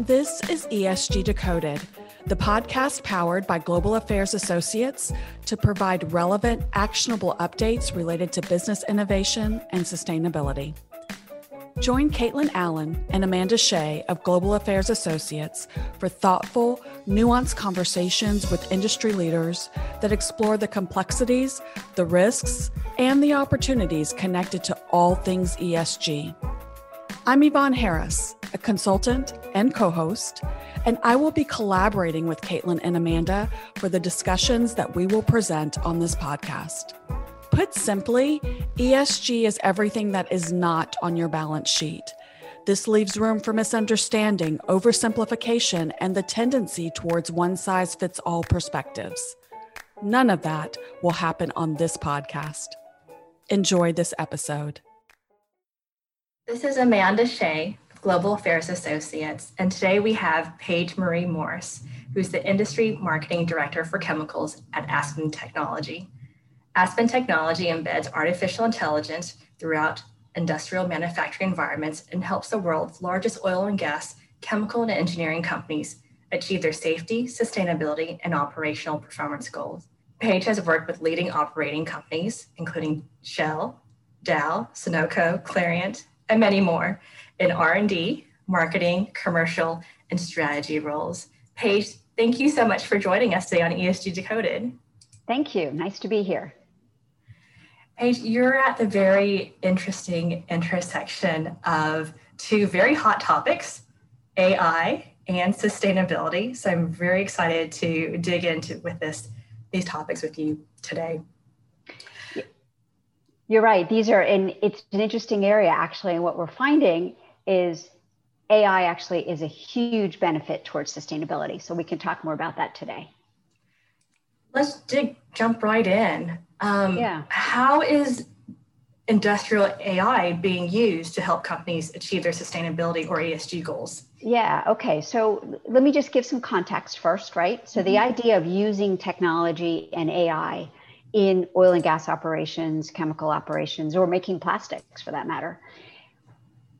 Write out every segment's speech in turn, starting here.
This is ESG Decoded, the podcast powered by Global Affairs Associates to provide relevant, actionable updates related to business innovation and sustainability. Join Caitlin Allen and Amanda Shea of Global Affairs Associates for thoughtful, nuanced conversations with industry leaders that explore the complexities, the risks, and the opportunities connected to all things ESG. I'm Yvonne Harris, a consultant and co host, and I will be collaborating with Caitlin and Amanda for the discussions that we will present on this podcast. Put simply, ESG is everything that is not on your balance sheet. This leaves room for misunderstanding, oversimplification, and the tendency towards one size fits all perspectives. None of that will happen on this podcast. Enjoy this episode. This is Amanda Shea Global Affairs Associates, and today we have Paige Marie Morse, who's the Industry Marketing Director for Chemicals at Aspen Technology. Aspen Technology embeds artificial intelligence throughout industrial manufacturing environments and helps the world's largest oil and gas, chemical, and engineering companies achieve their safety, sustainability, and operational performance goals. Paige has worked with leading operating companies, including Shell, Dow, Sunoco, Clariant, and many more in R&D, marketing, commercial, and strategy roles. Paige, thank you so much for joining us today on ESG Decoded. Thank you. Nice to be here. Paige, you're at the very interesting intersection of two very hot topics, AI and sustainability. So I'm very excited to dig into with this these topics with you today. You're right. These are, and it's an interesting area actually. And what we're finding is AI actually is a huge benefit towards sustainability. So we can talk more about that today. Let's dig, jump right in. Um, yeah. How is industrial AI being used to help companies achieve their sustainability or ESG goals? Yeah, okay. So let me just give some context first, right? So the mm-hmm. idea of using technology and AI in oil and gas operations, chemical operations, or making plastics for that matter.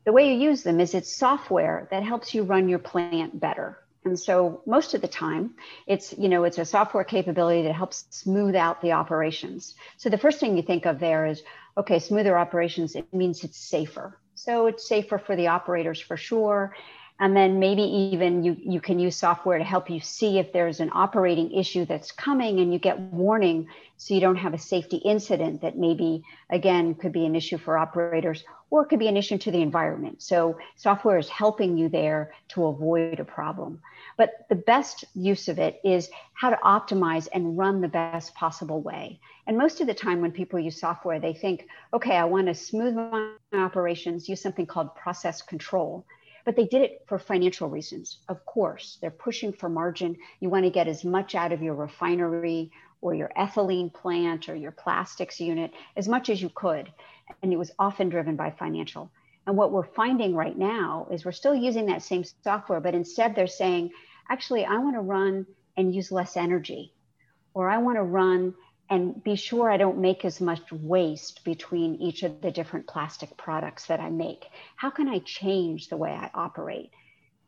The way you use them is it's software that helps you run your plant better. And so most of the time, it's you know it's a software capability that helps smooth out the operations. So the first thing you think of there is okay, smoother operations. It means it's safer. So it's safer for the operators for sure and then maybe even you, you can use software to help you see if there's an operating issue that's coming and you get warning so you don't have a safety incident that maybe again could be an issue for operators or it could be an issue to the environment. So software is helping you there to avoid a problem. But the best use of it is how to optimize and run the best possible way. And most of the time when people use software they think okay i want to smooth my operations use something called process control but they did it for financial reasons. Of course, they're pushing for margin. You want to get as much out of your refinery or your ethylene plant or your plastics unit as much as you could. And it was often driven by financial. And what we're finding right now is we're still using that same software, but instead they're saying, actually, I want to run and use less energy, or I want to run and be sure I don't make as much waste between each of the different plastic products that I make. How can I change the way I operate?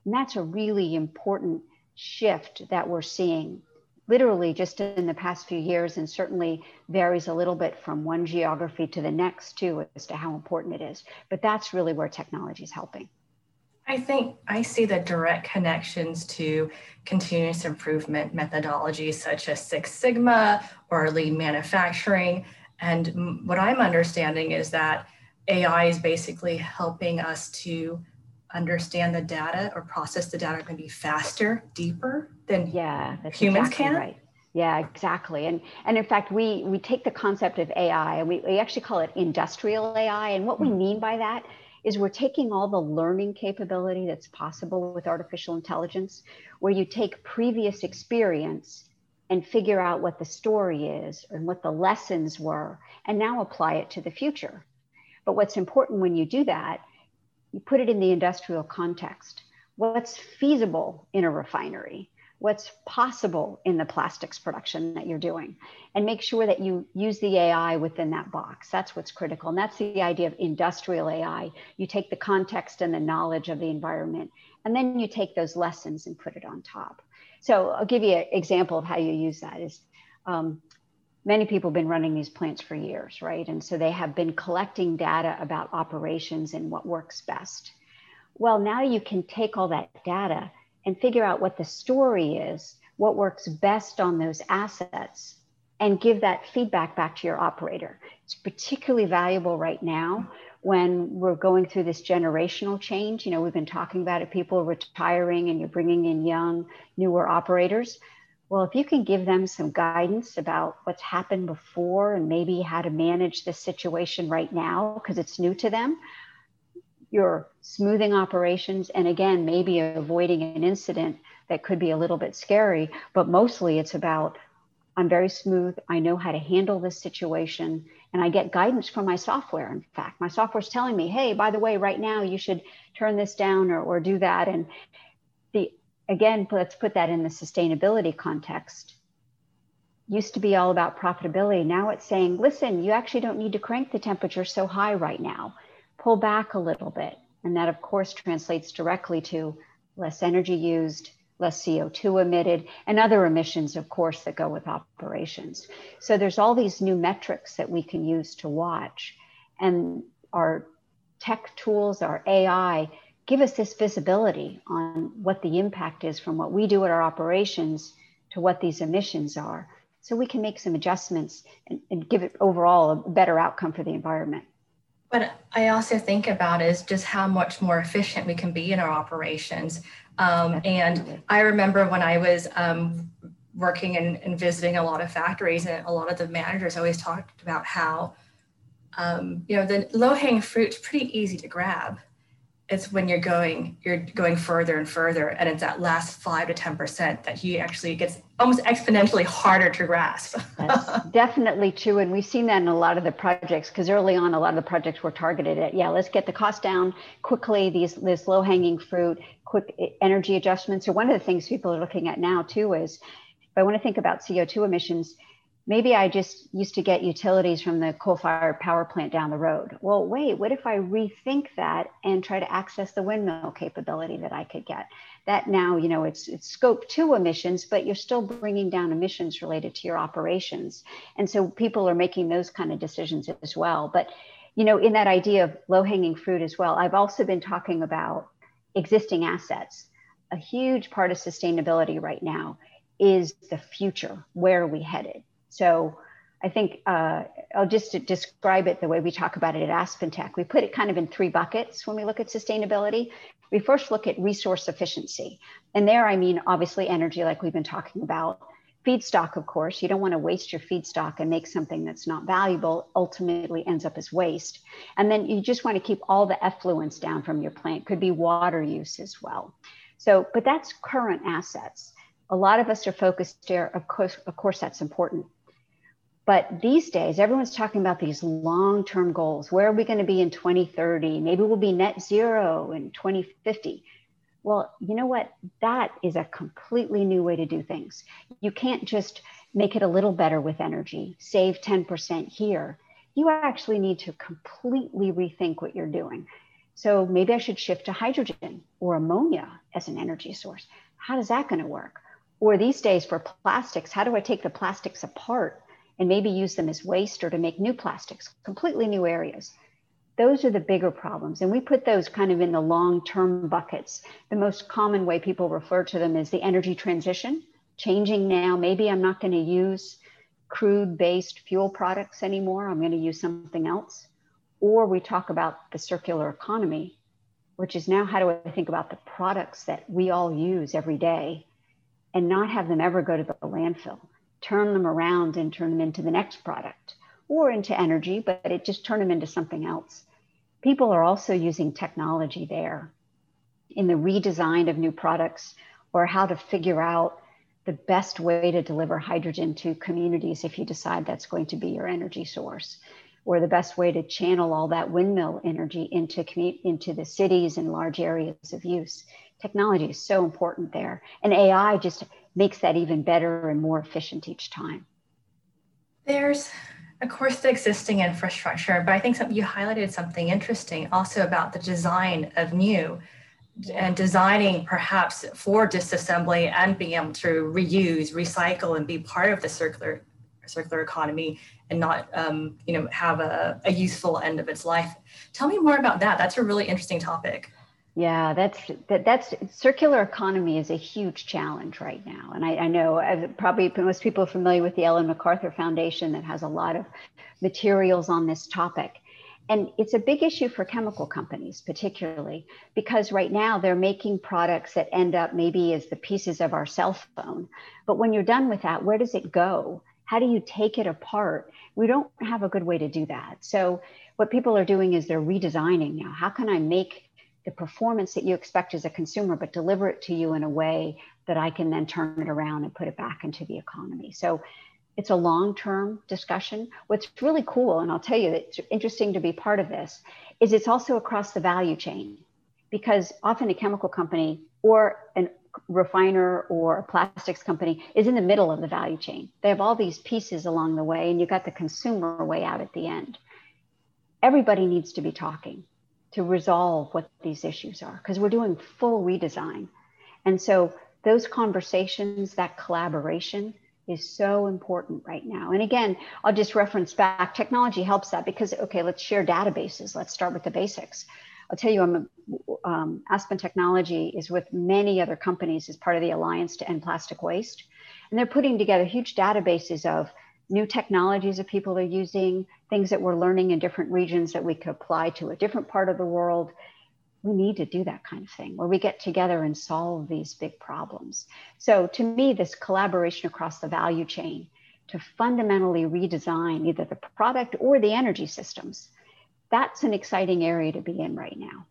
And that's a really important shift that we're seeing literally just in the past few years and certainly varies a little bit from one geography to the next too as to how important it is but that's really where technology is helping I think I see the direct connections to continuous improvement methodologies such as Six Sigma or lean manufacturing. And what I'm understanding is that AI is basically helping us to understand the data or process the data maybe faster, deeper than yeah, humans exactly can. Right. Yeah, exactly. And and in fact, we we take the concept of AI and we, we actually call it industrial AI. And what we hmm. mean by that is we're taking all the learning capability that's possible with artificial intelligence, where you take previous experience and figure out what the story is and what the lessons were, and now apply it to the future. But what's important when you do that, you put it in the industrial context. What's feasible in a refinery? What's possible in the plastics production that you're doing and make sure that you use the AI within that box. That's what's critical. And that's the idea of industrial AI. You take the context and the knowledge of the environment, and then you take those lessons and put it on top. So I'll give you an example of how you use that is um, many people have been running these plants for years, right? And so they have been collecting data about operations and what works best. Well, now you can take all that data and figure out what the story is, what works best on those assets, and give that feedback back to your operator. It's particularly valuable right now when we're going through this generational change. You know, we've been talking about it, people retiring and you're bringing in young, newer operators. Well, if you can give them some guidance about what's happened before and maybe how to manage this situation right now because it's new to them, you're smoothing operations and again maybe avoiding an incident that could be a little bit scary but mostly it's about i'm very smooth i know how to handle this situation and i get guidance from my software in fact. My software is telling me hey by the way right now you should turn this down or, or do that and the again let's put that in the sustainability context. Used to be all about profitability. Now it's saying listen you actually don't need to crank the temperature so high right now pull back a little bit. And that, of course, translates directly to less energy used, less CO2 emitted, and other emissions, of course, that go with operations. So there's all these new metrics that we can use to watch. And our tech tools, our AI, give us this visibility on what the impact is from what we do at our operations to what these emissions are. So we can make some adjustments and, and give it overall a better outcome for the environment. But I also think about is just how much more efficient we can be in our operations. Um, and I remember when I was um, working and, and, visiting a lot of factories, and a lot of the managers always talked about how, um, you know, the low hanging fruit's pretty easy to grab it's when you're going you're going further and further and it's that last 5 to 10% that he actually gets almost exponentially harder to grasp. That's definitely true and we've seen that in a lot of the projects because early on a lot of the projects were targeted at yeah let's get the cost down quickly these this low hanging fruit quick energy adjustments. So one of the things people are looking at now too is if i want to think about co2 emissions maybe I just used to get utilities from the coal fired power plant down the road. Well, wait, what if I rethink that and try to access the windmill capability that I could get? That now, you know, it's, it's scope two emissions, but you're still bringing down emissions related to your operations. And so people are making those kind of decisions as well. But, you know, in that idea of low hanging fruit as well, I've also been talking about existing assets. A huge part of sustainability right now is the future. Where are we headed? So I think uh, I'll just describe it the way we talk about it at AspenTech. We put it kind of in three buckets when we look at sustainability. We first look at resource efficiency. And there, I mean, obviously, energy, like we've been talking about. Feedstock, of course, you don't want to waste your feedstock and make something that's not valuable, ultimately ends up as waste. And then you just want to keep all the effluents down from your plant, could be water use as well. So, but that's current assets. A lot of us are focused there. Of course, of course, that's important but these days, everyone's talking about these long term goals. Where are we going to be in 2030? Maybe we'll be net zero in 2050. Well, you know what? That is a completely new way to do things. You can't just make it a little better with energy, save 10% here. You actually need to completely rethink what you're doing. So maybe I should shift to hydrogen or ammonia as an energy source. How is that going to work? Or these days for plastics, how do I take the plastics apart and maybe use them as waste or to make new plastics, completely new areas. Those are the bigger problems. And we put those kind of in the long term buckets. The most common way people refer to them is the energy transition, changing now. Maybe I'm not going to use crude based fuel products anymore. I'm going to use something else. Or we talk about the circular economy, which is now how do I think about the products that we all use every day and not have them ever go to the landfill? Turn them around and turn them into the next product or into energy, but it just turn them into something else. People are also using technology there in the redesign of new products or how to figure out the best way to deliver hydrogen to communities if you decide that's going to be your energy source or the best way to channel all that windmill energy into into the cities and large areas of use technology is so important there and ai just makes that even better and more efficient each time. There's, of course, the existing infrastructure, but I think some, you highlighted something interesting also about the design of new and designing perhaps for disassembly and being able to reuse, recycle, and be part of the circular circular economy and not um, you know have a, a useful end of its life. Tell me more about that. That's a really interesting topic. Yeah, that's that, that's circular economy is a huge challenge right now, and I, I know uh, probably most people are familiar with the Ellen MacArthur Foundation that has a lot of materials on this topic. And it's a big issue for chemical companies, particularly because right now they're making products that end up maybe as the pieces of our cell phone. But when you're done with that, where does it go? How do you take it apart? We don't have a good way to do that. So, what people are doing is they're redesigning now. How can I make the performance that you expect as a consumer, but deliver it to you in a way that I can then turn it around and put it back into the economy? So, it's a long term discussion. What's really cool, and I'll tell you, it's interesting to be part of this, is it's also across the value chain because often a chemical company or a refiner or a plastics company is in the middle of the value chain. They have all these pieces along the way, and you've got the consumer way out at the end. Everybody needs to be talking to resolve what these issues are because we're doing full redesign. And so those conversations, that collaboration, is so important right now. And again, I'll just reference back technology helps that because, okay, let's share databases. Let's start with the basics. I'll tell you, I'm a, um, Aspen Technology is with many other companies as part of the Alliance to End Plastic Waste. And they're putting together huge databases of new technologies that people are using, things that we're learning in different regions that we could apply to a different part of the world we need to do that kind of thing where we get together and solve these big problems. So, to me, this collaboration across the value chain to fundamentally redesign either the product or the energy systems, that's an exciting area to be in right now.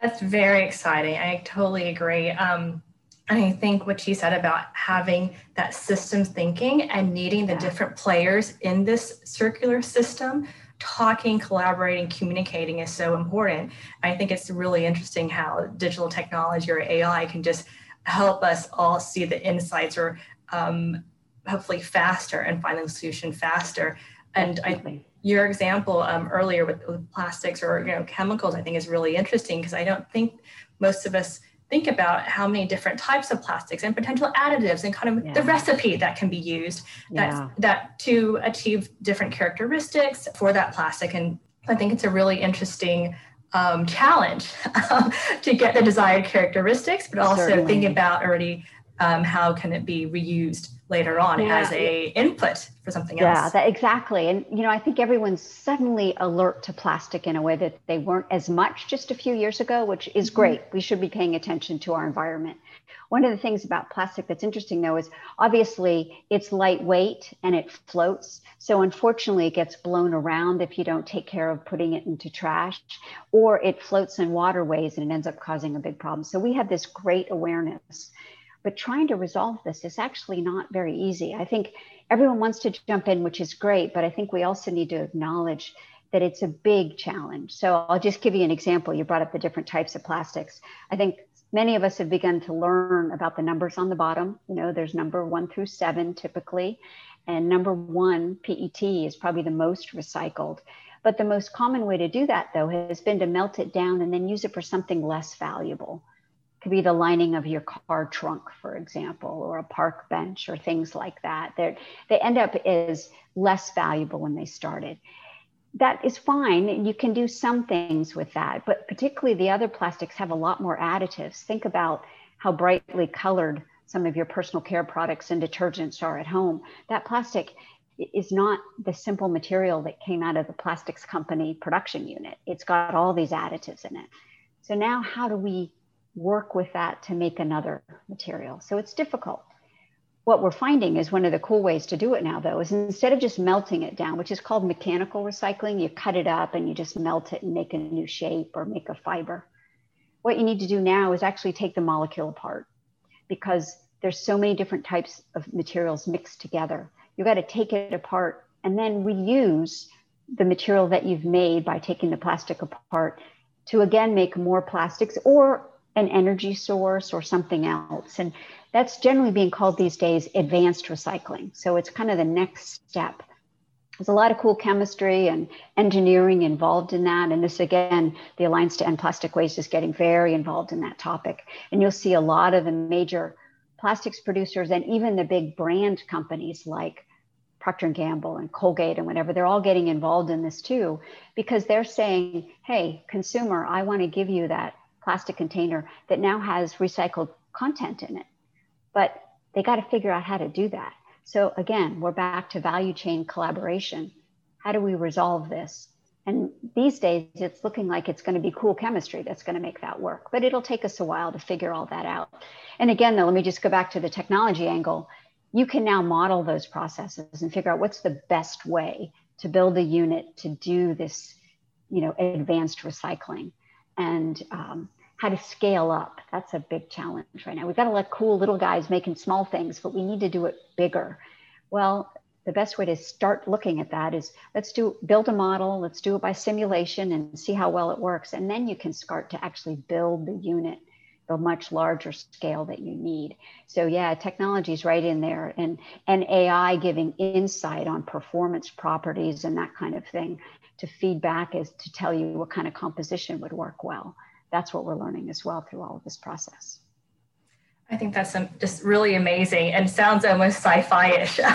That's very exciting. I totally agree. Um, and I think what you said about having that systems thinking and needing the different players in this circular system talking, collaborating, communicating is so important. I think it's really interesting how digital technology or AI can just help us all see the insights or um, hopefully faster and find the solution faster. And I, your example um, earlier with, with plastics or you know chemicals, I think is really interesting because I don't think most of us think about how many different types of plastics and potential additives and kind of yeah. the recipe that can be used that, yeah. that to achieve different characteristics for that plastic. And I think it's a really interesting um, challenge to get the desired characteristics, but also Certainly. thinking about already um, how can it be reused later on yeah. as a input for something else. Yeah, that, exactly. And you know, I think everyone's suddenly alert to plastic in a way that they weren't as much just a few years ago, which is mm-hmm. great. We should be paying attention to our environment. One of the things about plastic that's interesting though is obviously it's lightweight and it floats. So unfortunately it gets blown around if you don't take care of putting it into trash or it floats in waterways and it ends up causing a big problem. So we have this great awareness but trying to resolve this is actually not very easy. I think everyone wants to jump in, which is great, but I think we also need to acknowledge that it's a big challenge. So I'll just give you an example. You brought up the different types of plastics. I think many of us have begun to learn about the numbers on the bottom. You know, there's number one through seven typically, and number one, PET, is probably the most recycled. But the most common way to do that, though, has been to melt it down and then use it for something less valuable could be the lining of your car trunk, for example, or a park bench or things like that. They're, they end up as less valuable when they started. That is fine. You can do some things with that, but particularly the other plastics have a lot more additives. Think about how brightly colored some of your personal care products and detergents are at home. That plastic is not the simple material that came out of the plastics company production unit. It's got all these additives in it. So now how do we work with that to make another material. So it's difficult. What we're finding is one of the cool ways to do it now, though, is instead of just melting it down, which is called mechanical recycling, you cut it up and you just melt it and make a new shape or make a fiber. What you need to do now is actually take the molecule apart because there's so many different types of materials mixed together. You got to take it apart and then reuse the material that you've made by taking the plastic apart to again make more plastics or an energy source or something else. And that's generally being called these days advanced recycling. So it's kind of the next step. There's a lot of cool chemistry and engineering involved in that. And this, again, the Alliance to End Plastic Waste is getting very involved in that topic. And you'll see a lot of the major plastics producers and even the big brand companies like Procter Gamble and Colgate and whatever, they're all getting involved in this too, because they're saying, hey, consumer, I want to give you that plastic container that now has recycled content in it. But they got to figure out how to do that. So again, we're back to value chain collaboration. How do we resolve this? And these days, it's looking like it's going to be cool chemistry that's going to make that work. But it'll take us a while to figure all that out. And again, though, let me just go back to the technology angle. You can now model those processes and figure out what's the best way to build a unit to do this, you know, advanced recycling. And um, how to scale up. That's a big challenge right now. We've got to let cool little guys making small things, but we need to do it bigger. Well, the best way to start looking at that is let's do build a model, let's do it by simulation and see how well it works. And then you can start to actually build the unit the much larger scale that you need. So yeah, technology is right in there and and AI giving insight on performance properties and that kind of thing to feedback is to tell you what kind of composition would work well that's what we're learning as well through all of this process. I think that's um, just really amazing and sounds almost sci-fi-ish.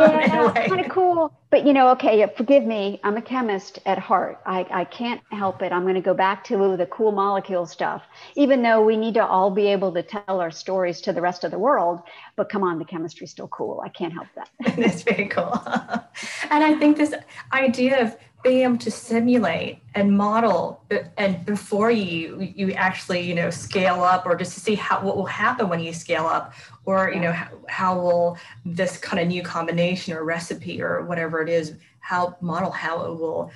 Um, yeah, kind of cool. But you know, okay, forgive me. I'm a chemist at heart. I, I can't help it. I'm going to go back to the cool molecule stuff, even though we need to all be able to tell our stories to the rest of the world. But come on, the chemistry's still cool. I can't help that. That's very cool. and I think this idea of being able to simulate and model and before you you actually you know scale up or just to see how what will happen when you scale up or you know how, how will this kind of new combination or recipe or whatever it is how model how it will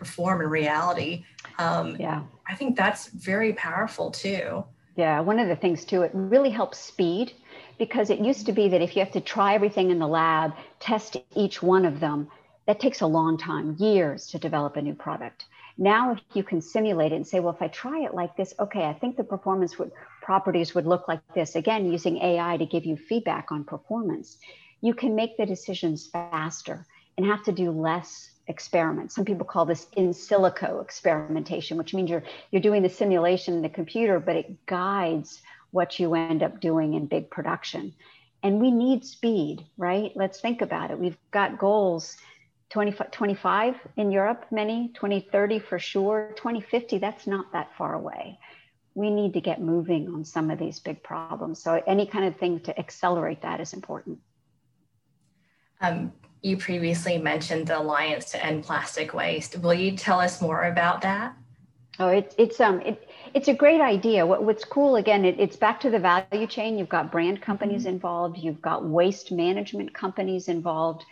perform in reality. Um, yeah. I think that's very powerful too. Yeah one of the things too it really helps speed because it used to be that if you have to try everything in the lab test each one of them that takes a long time, years to develop a new product. Now, if you can simulate it and say, well, if I try it like this, okay, I think the performance would, properties would look like this. Again, using AI to give you feedback on performance, you can make the decisions faster and have to do less experiments. Some people call this in silico experimentation, which means you're you're doing the simulation in the computer, but it guides what you end up doing in big production. And we need speed, right? Let's think about it. We've got goals 2025 in Europe, many, 2030 for sure, 2050, that's not that far away. We need to get moving on some of these big problems. So, any kind of thing to accelerate that is important. Um, you previously mentioned the Alliance to End Plastic Waste. Will you tell us more about that? Oh, it, it's um, it, it's a great idea. What, what's cool again? It, it's back to the value chain. You've got brand companies mm-hmm. involved. You've got waste management companies involved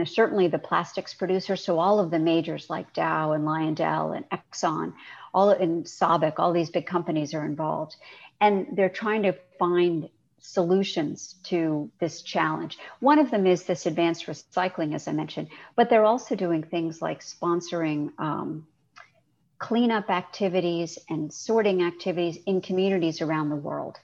and certainly the plastics producers. So all of the majors like Dow and Lyondell and Exxon, all in SABIC, all these big companies are involved, and they're trying to find solutions to this challenge. One of them is this advanced recycling, as I mentioned, but they're also doing things like sponsoring um, cleanup activities and sorting activities in communities around the world.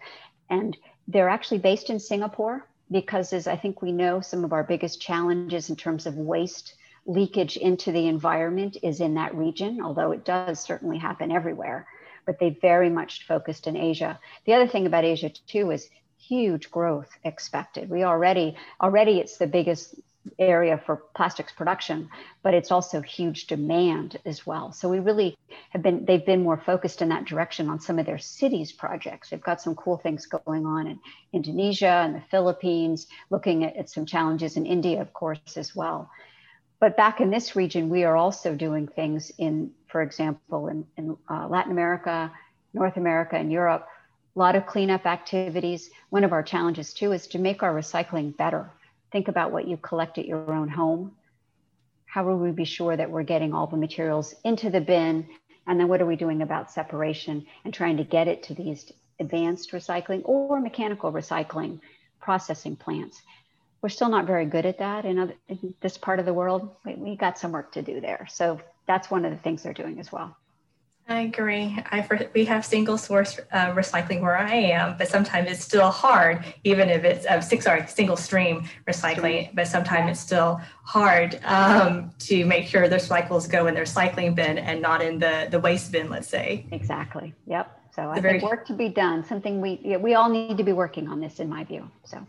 And they're actually based in Singapore because as I think we know, some of our biggest challenges in terms of waste leakage into the environment is in that region, although it does certainly happen everywhere. But they very much focused in Asia. The other thing about Asia too is huge growth expected. We already already it's the biggest area for plastics production, but it's also huge demand as well. So we really have been, they've been more focused in that direction on some of their cities projects. They've got some cool things going on in Indonesia and the Philippines, looking at, at some challenges in India, of course, as well. But back in this region, we are also doing things in, for example, in, in uh, Latin America, North America, and Europe. A lot of cleanup activities. One of our challenges too is to make our recycling better think about what you collect at your own home. How will we be sure that we're getting all the materials into the bin? And then what are we doing about separation and trying to get it to these advanced recycling or mechanical recycling processing plants? We're still not very good at that in, other, in this part of the world. We, we got some work to do there. So that's one of the things they're doing as well. I agree. I we have single source uh, recycling where I am, but sometimes it's still hard, even if it's uh, sorry single stream recycling. But sometimes it's still hard um, to make sure the recyclables go in their recycling bin and not in the the waste bin. Let's say. Exactly. Yep. So I very, think work to be done. Something we yeah, we all need to be working on this, in my view. So.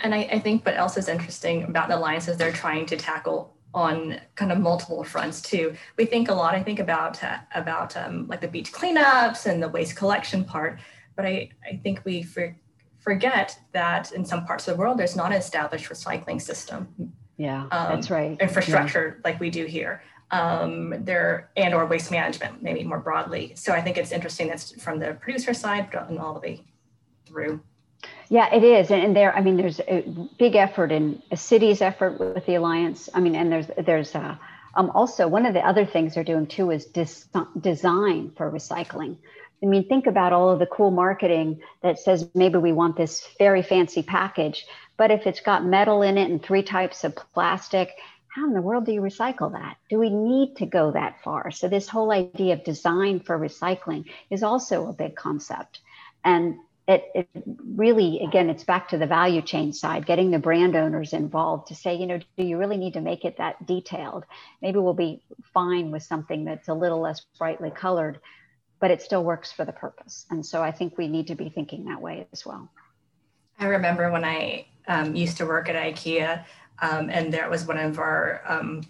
And I, I think what else is interesting about the alliances they're trying to tackle on kind of multiple fronts too. We think a lot, I think about uh, about um, like the beach cleanups and the waste collection part, but I, I think we for, forget that in some parts of the world there's not an established recycling system. Yeah, um, that's right. Infrastructure yeah. like we do here. Um, there and or waste management maybe more broadly. So I think it's interesting that's from the producer side and all the way through. Yeah, it is, and there. I mean, there's a big effort in a city's effort with the alliance. I mean, and there's there's uh, um, also one of the other things they're doing too is dis- design for recycling. I mean, think about all of the cool marketing that says maybe we want this very fancy package, but if it's got metal in it and three types of plastic, how in the world do you recycle that? Do we need to go that far? So this whole idea of design for recycling is also a big concept. And it, it really again it's back to the value chain side getting the brand owners involved to say you know do you really need to make it that detailed? Maybe we'll be fine with something that's a little less brightly colored but it still works for the purpose. And so i think we need to be thinking that way as well. I remember when i um, used to work at ikea um, and that was one of our um,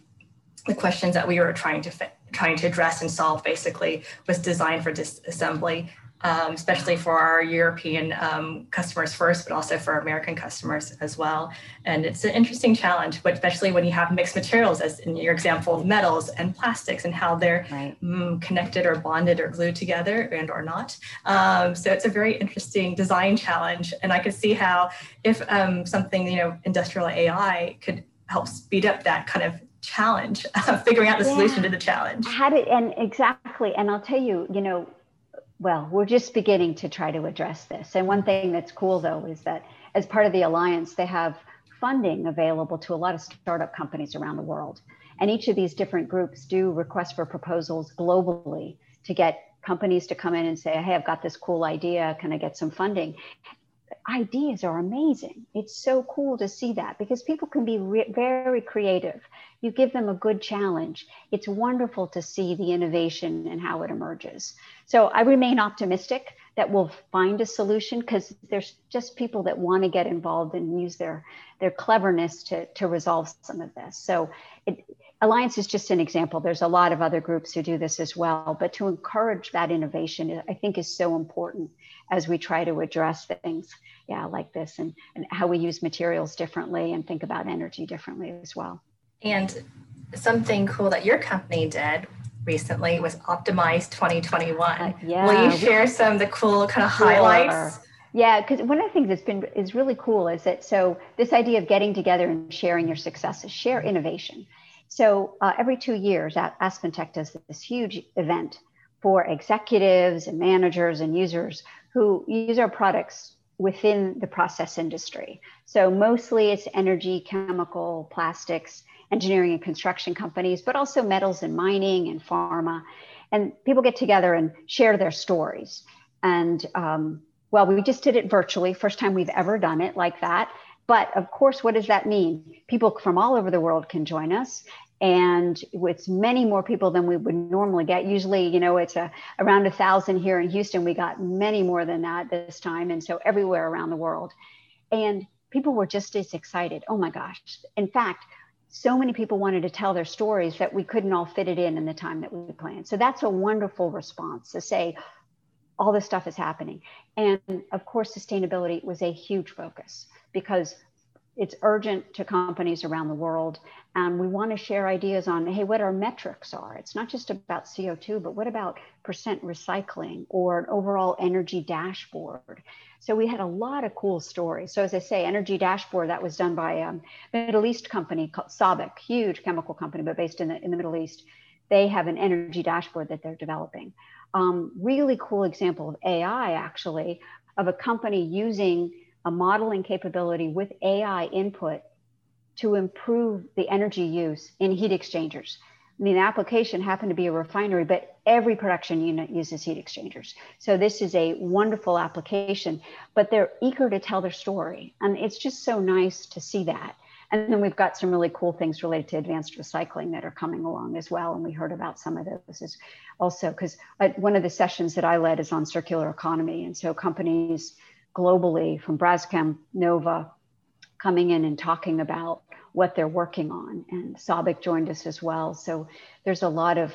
the questions that we were trying to fit, trying to address and solve basically was design for disassembly um, especially for our European um, customers first, but also for American customers as well. And it's an interesting challenge, but especially when you have mixed materials, as in your example, metals and plastics, and how they're right. mm, connected or bonded or glued together and or not. Um, so it's a very interesting design challenge, and I could see how if um, something you know industrial AI could help speed up that kind of challenge, figuring out the yeah. solution to the challenge. How did and exactly, and I'll tell you, you know well, we're just beginning to try to address this. And one mm-hmm. thing that's cool though is that as part of the alliance, they have funding available to a lot of startup companies around the world. And each of these different groups do request for proposals globally to get companies to come in and say, Hey, I've got this cool idea. Can I get some funding? Ideas are amazing. It's so cool to see that because people can be re- very creative. You give them a good challenge. It's wonderful to see the innovation and how it emerges. So I remain optimistic that we'll find a solution because there's just people that want to get involved and use their their cleverness to to resolve some of this. So it, Alliance is just an example. There's a lot of other groups who do this as well, but to encourage that innovation, I think is so important as we try to address things, yeah, like this and, and how we use materials differently and think about energy differently as well. And something cool that your company did recently was Optimize 2021. Uh, yeah. Will you share some of the cool kind of sure. highlights? Yeah, because one of the things that's been is really cool is that so this idea of getting together and sharing your successes, share innovation. So uh, every two years, AspenTech does this huge event for executives and managers and users who use our products within the process industry. So mostly it's energy, chemical, plastics, engineering and construction companies, but also metals and mining and pharma. And people get together and share their stories. And um, well, we just did it virtually, first time we've ever done it like that. But of course, what does that mean? People from all over the world can join us. And with many more people than we would normally get. Usually, you know, it's a, around a thousand here in Houston. We got many more than that this time. And so everywhere around the world. And people were just as excited. Oh my gosh. In fact, so many people wanted to tell their stories that we couldn't all fit it in in the time that we planned. So that's a wonderful response to say, all this stuff is happening. And of course, sustainability was a huge focus because it's urgent to companies around the world. And we want to share ideas on, hey, what our metrics are. It's not just about CO2, but what about percent recycling or an overall energy dashboard? So we had a lot of cool stories. So as I say, energy dashboard that was done by a Middle East company called SABIC, huge chemical company, but based in the, in the Middle East. They have an energy dashboard that they're developing. Um, really cool example of AI actually, of a company using a modeling capability with AI input to improve the energy use in heat exchangers. I mean, the application happened to be a refinery, but every production unit uses heat exchangers. So this is a wonderful application, but they're eager to tell their story. And it's just so nice to see that. And then we've got some really cool things related to advanced recycling that are coming along as well. And we heard about some of those as also because uh, one of the sessions that I led is on circular economy. And so companies globally from Braskem, Nova, coming in and talking about what they're working on. And SABIC joined us as well. So there's a lot of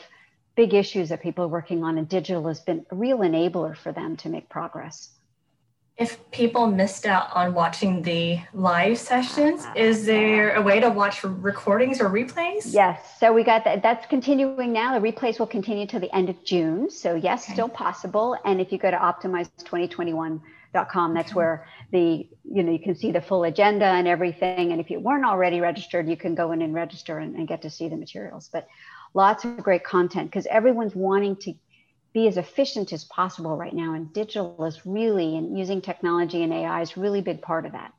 big issues that people are working on, and digital has been a real enabler for them to make progress. If people missed out on watching the live sessions, ah. is there a way to watch recordings or replays? Yes. So we got that. That's continuing now. The replays will continue to the end of June. So, yes, okay. still possible. And if you go to Optimize 2021, com. That's where the, you know, you can see the full agenda and everything. And if you weren't already registered, you can go in and register and, and get to see the materials. But lots of great content because everyone's wanting to be as efficient as possible right now. And digital is really, and using technology and AI is really big part of that.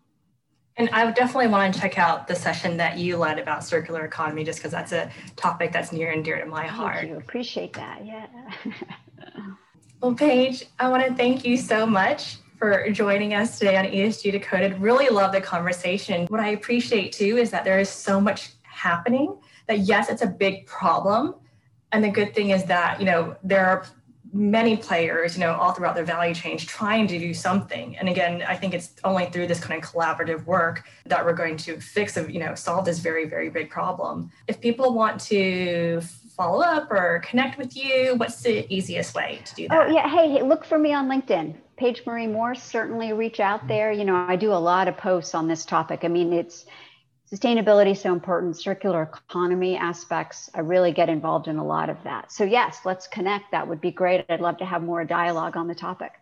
And I definitely want to check out the session that you led about circular economy, just because that's a topic that's near and dear to my heart. Thank you. Appreciate that. Yeah. well, Paige, I want to thank you so much for joining us today on ESG Decoded. Really love the conversation. What I appreciate too is that there is so much happening that yes, it's a big problem. And the good thing is that, you know, there are many players, you know, all throughout the value chain trying to do something. And again, I think it's only through this kind of collaborative work that we're going to fix, a, you know, solve this very, very big problem. If people want to follow up or connect with you, what's the easiest way to do oh, that? Oh, yeah. Hey, hey look for me on LinkedIn. Paige Marie Morse, certainly reach out there. You know, I do a lot of posts on this topic. I mean, it's sustainability is so important, circular economy aspects. I really get involved in a lot of that. So, yes, let's connect. That would be great. I'd love to have more dialogue on the topic.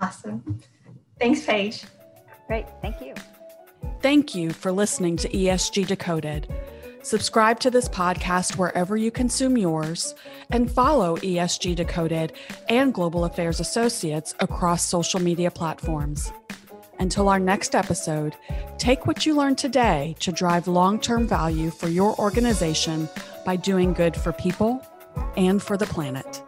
Awesome. Thanks, Paige. Great. Thank you. Thank you for listening to ESG Decoded. Subscribe to this podcast wherever you consume yours and follow ESG Decoded and Global Affairs Associates across social media platforms. Until our next episode, take what you learned today to drive long term value for your organization by doing good for people and for the planet.